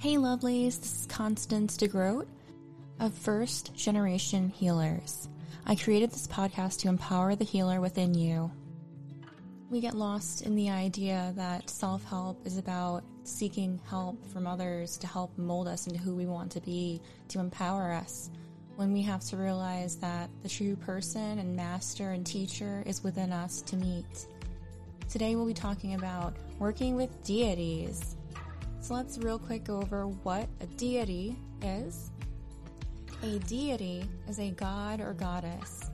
Hey, lovelies, this is Constance DeGroat of First Generation Healers. I created this podcast to empower the healer within you. We get lost in the idea that self help is about seeking help from others to help mold us into who we want to be, to empower us, when we have to realize that the true person and master and teacher is within us to meet. Today we'll be talking about working with deities let's real quick go over what a deity is. A deity is a god or goddess,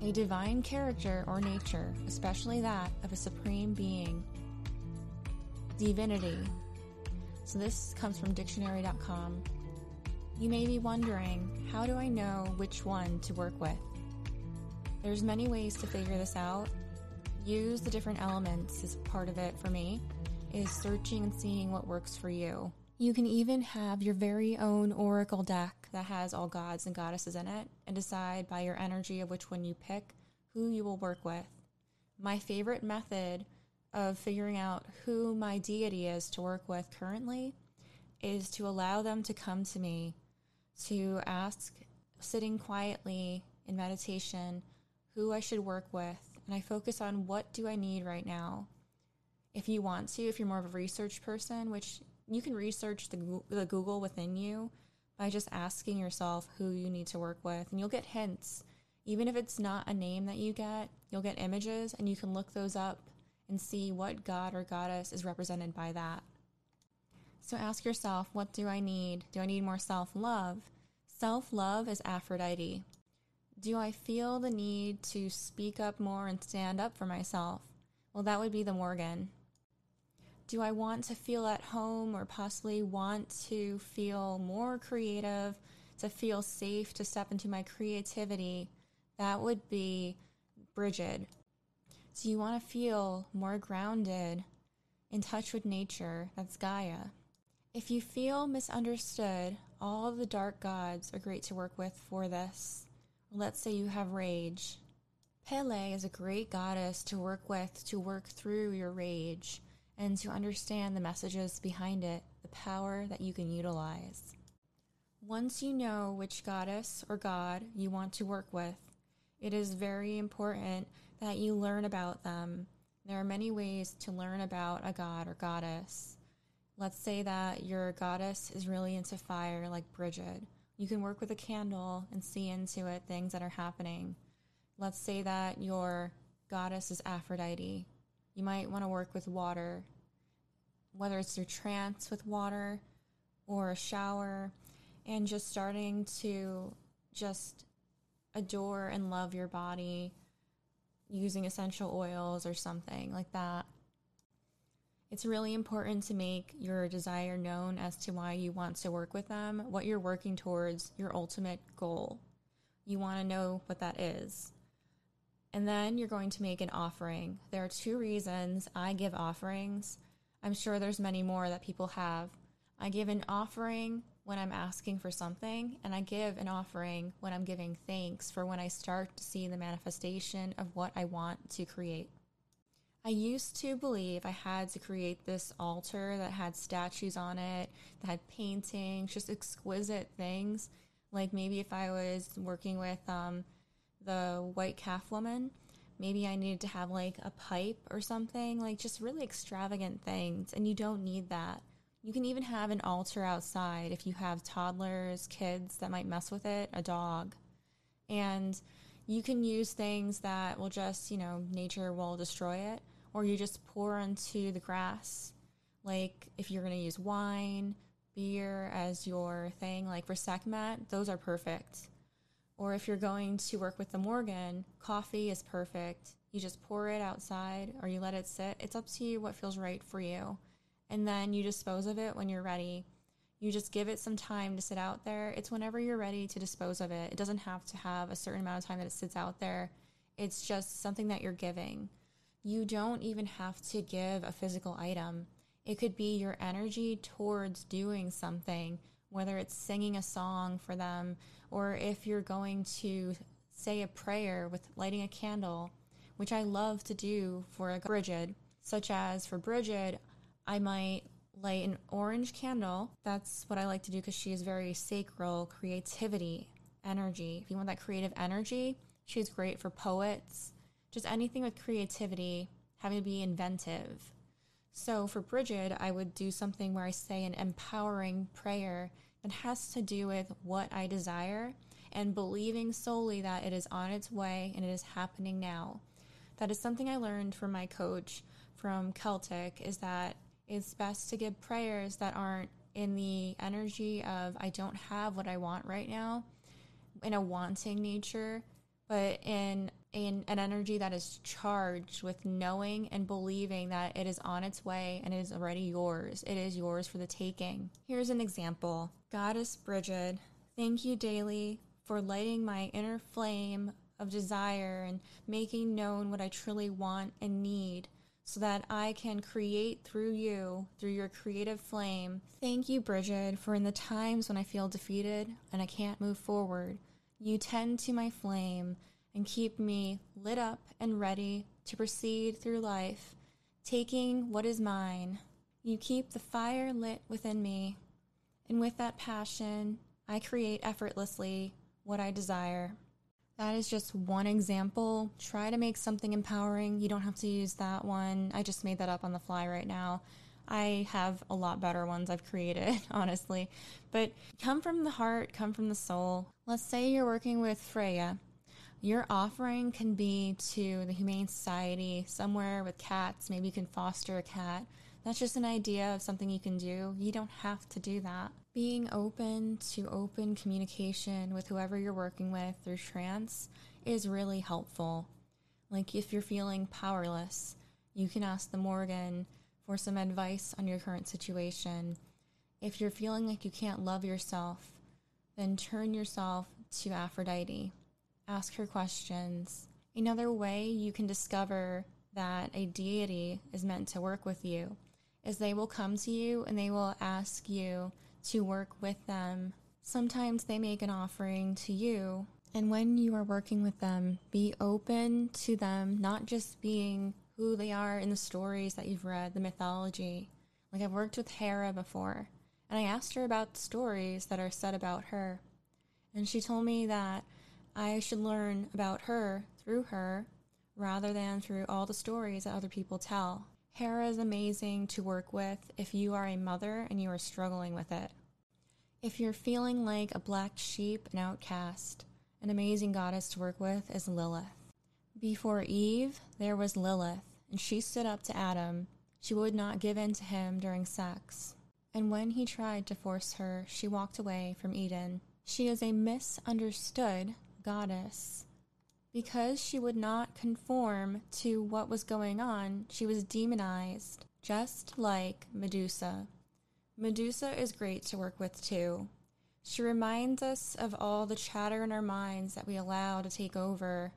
a divine character or nature, especially that of a supreme being. Divinity. So this comes from dictionary.com. You may be wondering, how do I know which one to work with? There's many ways to figure this out. Use the different elements as part of it for me is searching and seeing what works for you. You can even have your very own oracle deck that has all gods and goddesses in it and decide by your energy of which one you pick who you will work with. My favorite method of figuring out who my deity is to work with currently is to allow them to come to me to ask, sitting quietly in meditation, who I should work with. And I focus on what do I need right now if you want to, if you're more of a research person, which you can research the, the Google within you by just asking yourself who you need to work with, and you'll get hints. Even if it's not a name that you get, you'll get images, and you can look those up and see what god or goddess is represented by that. So ask yourself, what do I need? Do I need more self love? Self love is Aphrodite. Do I feel the need to speak up more and stand up for myself? Well, that would be the Morrigan. Do I want to feel at home or possibly want to feel more creative, to feel safe to step into my creativity? That would be Brigid. Do you want to feel more grounded, in touch with nature? That's Gaia. If you feel misunderstood, all of the dark gods are great to work with for this. Let's say you have rage. Pele is a great goddess to work with to work through your rage and to understand the messages behind it, the power that you can utilize. Once you know which goddess or god you want to work with, it is very important that you learn about them. There are many ways to learn about a god or goddess. Let's say that your goddess is really into fire, like Brigid. You can work with a candle and see into it things that are happening. Let's say that your goddess is Aphrodite. You might want to work with water, whether it's your trance with water or a shower, and just starting to just adore and love your body using essential oils or something like that. It's really important to make your desire known as to why you want to work with them, what you're working towards, your ultimate goal. You want to know what that is. And then you're going to make an offering. There are two reasons I give offerings. I'm sure there's many more that people have. I give an offering when I'm asking for something, and I give an offering when I'm giving thanks for when I start to see the manifestation of what I want to create. I used to believe I had to create this altar that had statues on it, that had paintings, just exquisite things. Like maybe if I was working with um, the white calf woman. Maybe I needed to have like a pipe or something, like just really extravagant things. And you don't need that. You can even have an altar outside if you have toddlers, kids that might mess with it, a dog. And you can use things that will just, you know, nature will destroy it, or you just pour into the grass. Like if you're going to use wine, beer as your thing, like for Sekhmet, those are perfect. Or if you're going to work with the Morrigan, coffee is perfect. You just pour it outside or you let it sit. It's up to you what feels right for you. And then you dispose of it when you're ready. You just give it some time to sit out there. It's whenever you're ready to dispose of it. It doesn't have to have a certain amount of time that it sits out there. It's just something that you're giving. You don't even have to give a physical item. It could be your energy towards doing something whether it's singing a song for them or if you're going to say a prayer with lighting a candle, which I love to do for a Brigid, such as for Bridget, I might light an orange candle. That's what I like to do because she is very sacral, creativity, energy. If you want that creative energy, she's great for poets, just anything with creativity, having to be inventive. So for Bridget, I would do something where I say an empowering prayer that has to do with what I desire and believing solely that it is on its way and it is happening now. That is something I learned from my coach from Celtic is that it's best to give prayers that aren't in the energy of I don't have what I want right now in a wanting nature, but in in an energy that is charged with knowing and believing that it is on its way and it is already yours. It is yours for the taking. Here's an example Goddess Bridget, thank you daily for lighting my inner flame of desire and making known what I truly want and need so that I can create through you, through your creative flame. Thank you, Bridget, for in the times when I feel defeated and I can't move forward, you tend to my flame and keep me lit up and ready to proceed through life, taking what is mine. You keep the fire lit within me, and with that passion, I create effortlessly what I desire. That is just one example. Try to make something empowering. You don't have to use that one. I just made that up on the fly right now. I have a lot better ones I've created, honestly. But come from the heart, come from the soul. Let's say you're working with Freya. Your offering can be to the Humane Society, somewhere with cats. Maybe you can foster a cat. That's just an idea of something you can do. You don't have to do that. Being open to open communication with whoever you're working with through trance is really helpful. Like if you're feeling powerless, you can ask the Morrigan for some advice on your current situation. If you're feeling like you can't love yourself, then turn yourself to Aphrodite. Ask her questions. Another way you can discover that a deity is meant to work with you is they will come to you and they will ask you to work with them. Sometimes they make an offering to you, and when you are working with them, be open to them not just being who they are in the stories that you've read, the mythology. Like I've worked with Hera before, and I asked her about stories that are said about her. And she told me that I should learn about her through her rather than through all the stories that other people tell. Hera is amazing to work with if you are a mother and you are struggling with it. If you're feeling like a black sheep and outcast, an amazing goddess to work with is Lilith. Before Eve, there was Lilith, and she stood up to Adam. She would not give in to him during sex. And when he tried to force her, she walked away from Eden. She is a misunderstood goddess because she would not conform to what was going on, she was demonized, just like Medusa. Medusa is great to work with too. She reminds us of all the chatter in our minds that we allow to take over,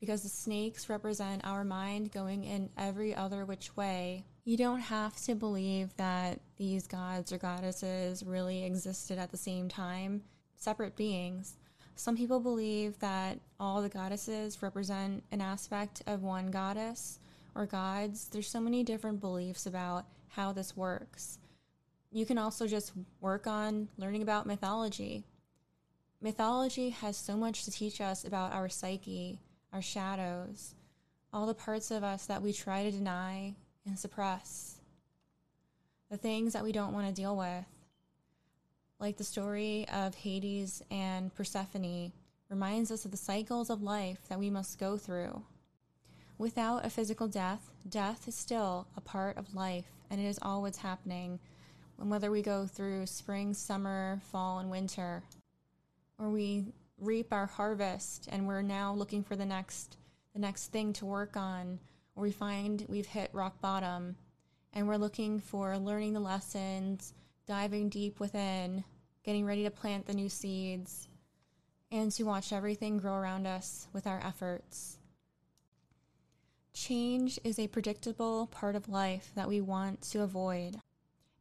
because the snakes represent our mind going in every other which way. You don't have to believe that these gods or goddesses really existed at the same time, separate beings. Some people believe that all the goddesses represent an aspect of one goddess or gods. There's so many different beliefs about how this works. You can also just work on learning about mythology. Mythology has so much to teach us about our psyche, our shadows, all the parts of us that we try to deny and suppress, the things that we don't want to deal with like the story of Hades and Persephone, reminds us of the cycles of life that we must go through. Without a physical death, death is still a part of life, and it is always happening. And whether we go through spring, summer, fall, and winter, or we reap our harvest and we're now looking for the next the next thing to work on, or we find we've hit rock bottom and we're looking for learning the lessons, diving deep within, getting ready to plant the new seeds, and to watch everything grow around us with our efforts. Change is a predictable part of life that we want to avoid.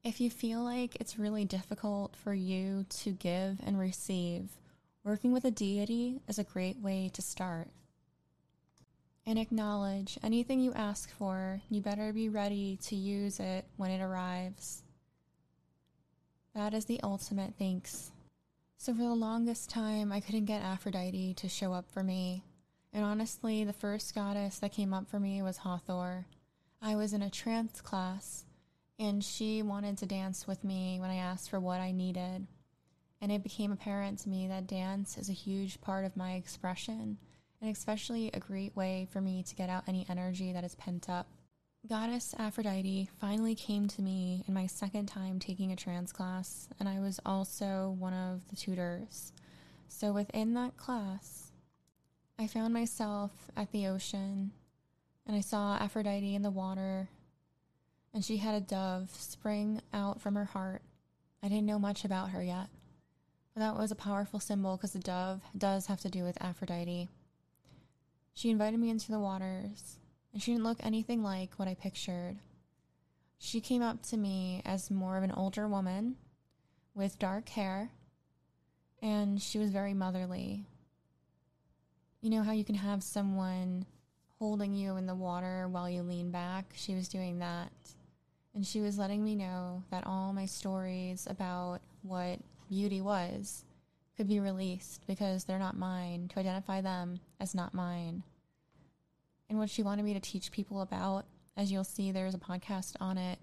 If you feel like it's really difficult for you to give and receive, working with a deity is a great way to start. And acknowledge anything you ask for, you better be ready to use it when it arrives. That is the ultimate thanks. So, for the longest time, I couldn't get Aphrodite to show up for me. And honestly, the first goddess that came up for me was Hathor. I was in a trance class, and she wanted to dance with me when I asked for what I needed. And it became apparent to me that dance is a huge part of my expression, and especially a great way for me to get out any energy that is pent up. Goddess Aphrodite finally came to me in my second time taking a trance class, and I was also one of the tutors. So within that class, I found myself at the ocean, and I saw Aphrodite in the water, and she had a dove spring out from her heart. I didn't know much about her yet. But that was a powerful symbol because the dove does have to do with Aphrodite. She invited me into the waters, and she didn't look anything like what I pictured. She came up to me as more of an older woman with dark hair, and she was very motherly. You know how you can have someone holding you in the water while you lean back? She was doing that. And she was letting me know that all my stories about what beauty was could be released because they're not mine, to identify them as not mine. And what she wanted me to teach people about, as you'll see, there's a podcast on it,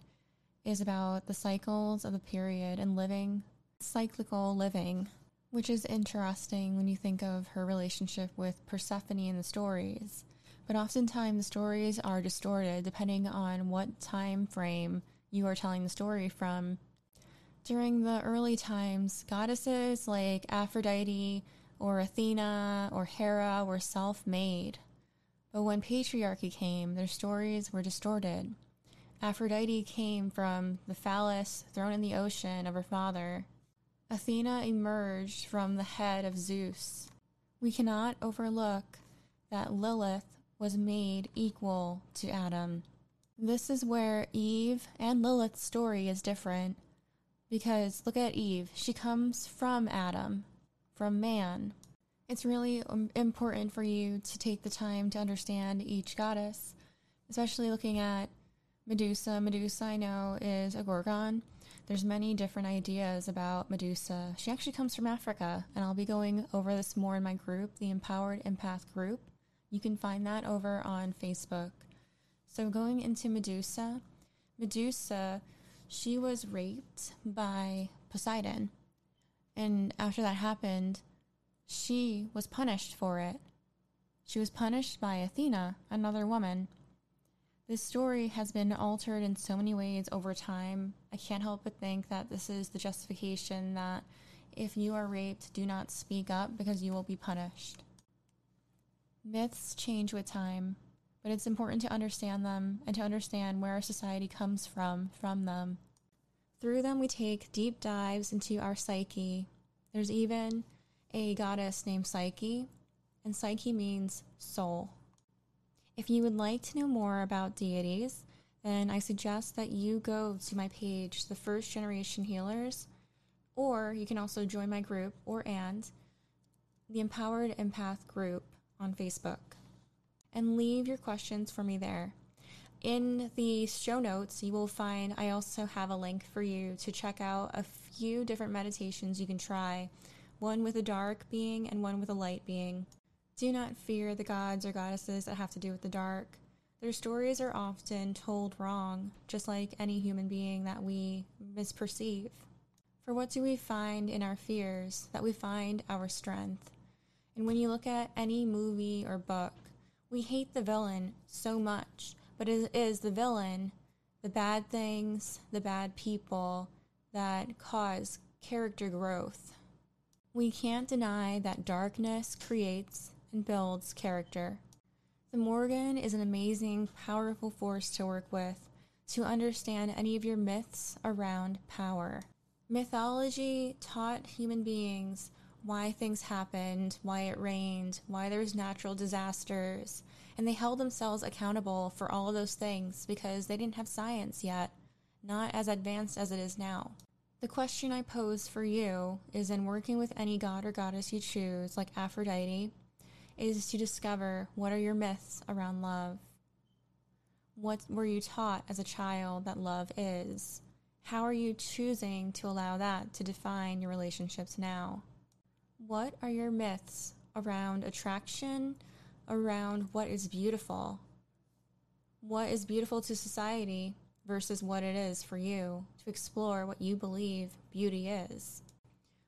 is about the cycles of the period and living, cyclical living, which is interesting when you think of her relationship with Persephone in the stories. But oftentimes the stories are distorted depending on what time frame you are telling the story from during the early times, goddesses like Aphrodite or Athena or Hera were self made. But when patriarchy came, their stories were distorted. Aphrodite came from the phallus thrown in the ocean of her father. Athena emerged from the head of Zeus. We cannot overlook that Lilith was made equal to Adam. This is where Eve and Lilith's story is different. Because look at Eve. She comes from Adam, from man. It's really um, important for you to take the time to understand each goddess, especially looking at Medusa. Medusa, I know, is a Gorgon. There's many different ideas about Medusa. She actually comes from Africa, and I'll be going over this more in my group, the Empowered Empath Group. You can find that over on Facebook. So, going into Medusa, Medusa she was raped by Poseidon. And after that happened, she was punished for it. She was punished by Athena, another woman. This story has been altered in so many ways over time. I can't help but think that this is the justification that if you are raped, do not speak up because you will be punished. Myths change with time, but it's important to understand them and to understand where our society comes from from them. Through them, we take deep dives into our psyche. There's even a goddess named Psyche, and Psyche means soul. If you would like to know more about deities, then I suggest that you go to my page, The First Generation Healers, or you can also join my group or and the Empowered Empath group on Facebook and leave your questions for me there. In the show notes, you will find I also have a link for you to check out a few different meditations you can try one with a dark being and one with a light being. Do not fear the gods or goddesses that have to do with the dark. Their stories are often told wrong, just like any human being that we misperceive. For what do we find in our fears? That we find our strength. And when you look at any movie or book, we hate the villain so much, but it is the villain, the bad things, the bad people that cause character growth. We can't deny that darkness creates and builds character. The Morrigan is an amazing, powerful force to work with to understand any of your myths around power. Mythology taught human beings why things happened, why it rained, why there's natural disasters, and they held themselves accountable for all of those things because they didn't have science yet, not as advanced as it is now. The question I pose for you is in working with any god or goddess you choose, like Aphrodite, is to discover what are your myths around love? What were you taught as a child that love is? How are you choosing to allow that to define your relationships now? What are your myths around attraction, around what is beautiful? What is beautiful to society versus what it is for you to explore what you believe beauty is?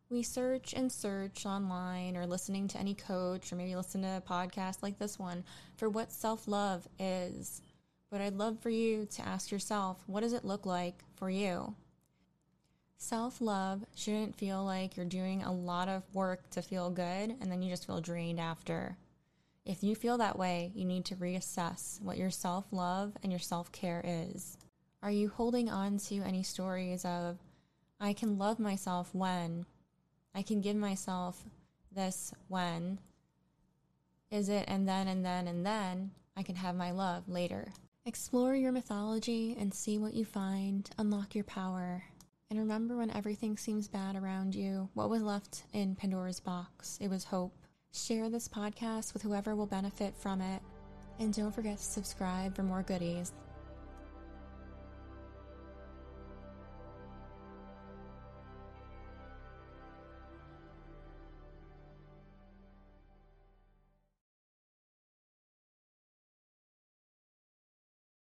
We search and search online or listening to any coach or maybe listen to a podcast like this one for what self love is. But I'd love for you to ask yourself what does it look like for you? Self love shouldn't feel like you're doing a lot of work to feel good and then you just feel drained after. If you feel that way, you need to reassess what your self love and your self care is. Are you holding on to any stories of, I can love myself when, I can give myself this when, is it and then and then and then I can have my love later? Explore your mythology and see what you find, unlock your power. And remember when everything seems bad around you, what was left in Pandora's box? It was hope. Share this podcast with whoever will benefit from it. And don't forget to subscribe for more goodies.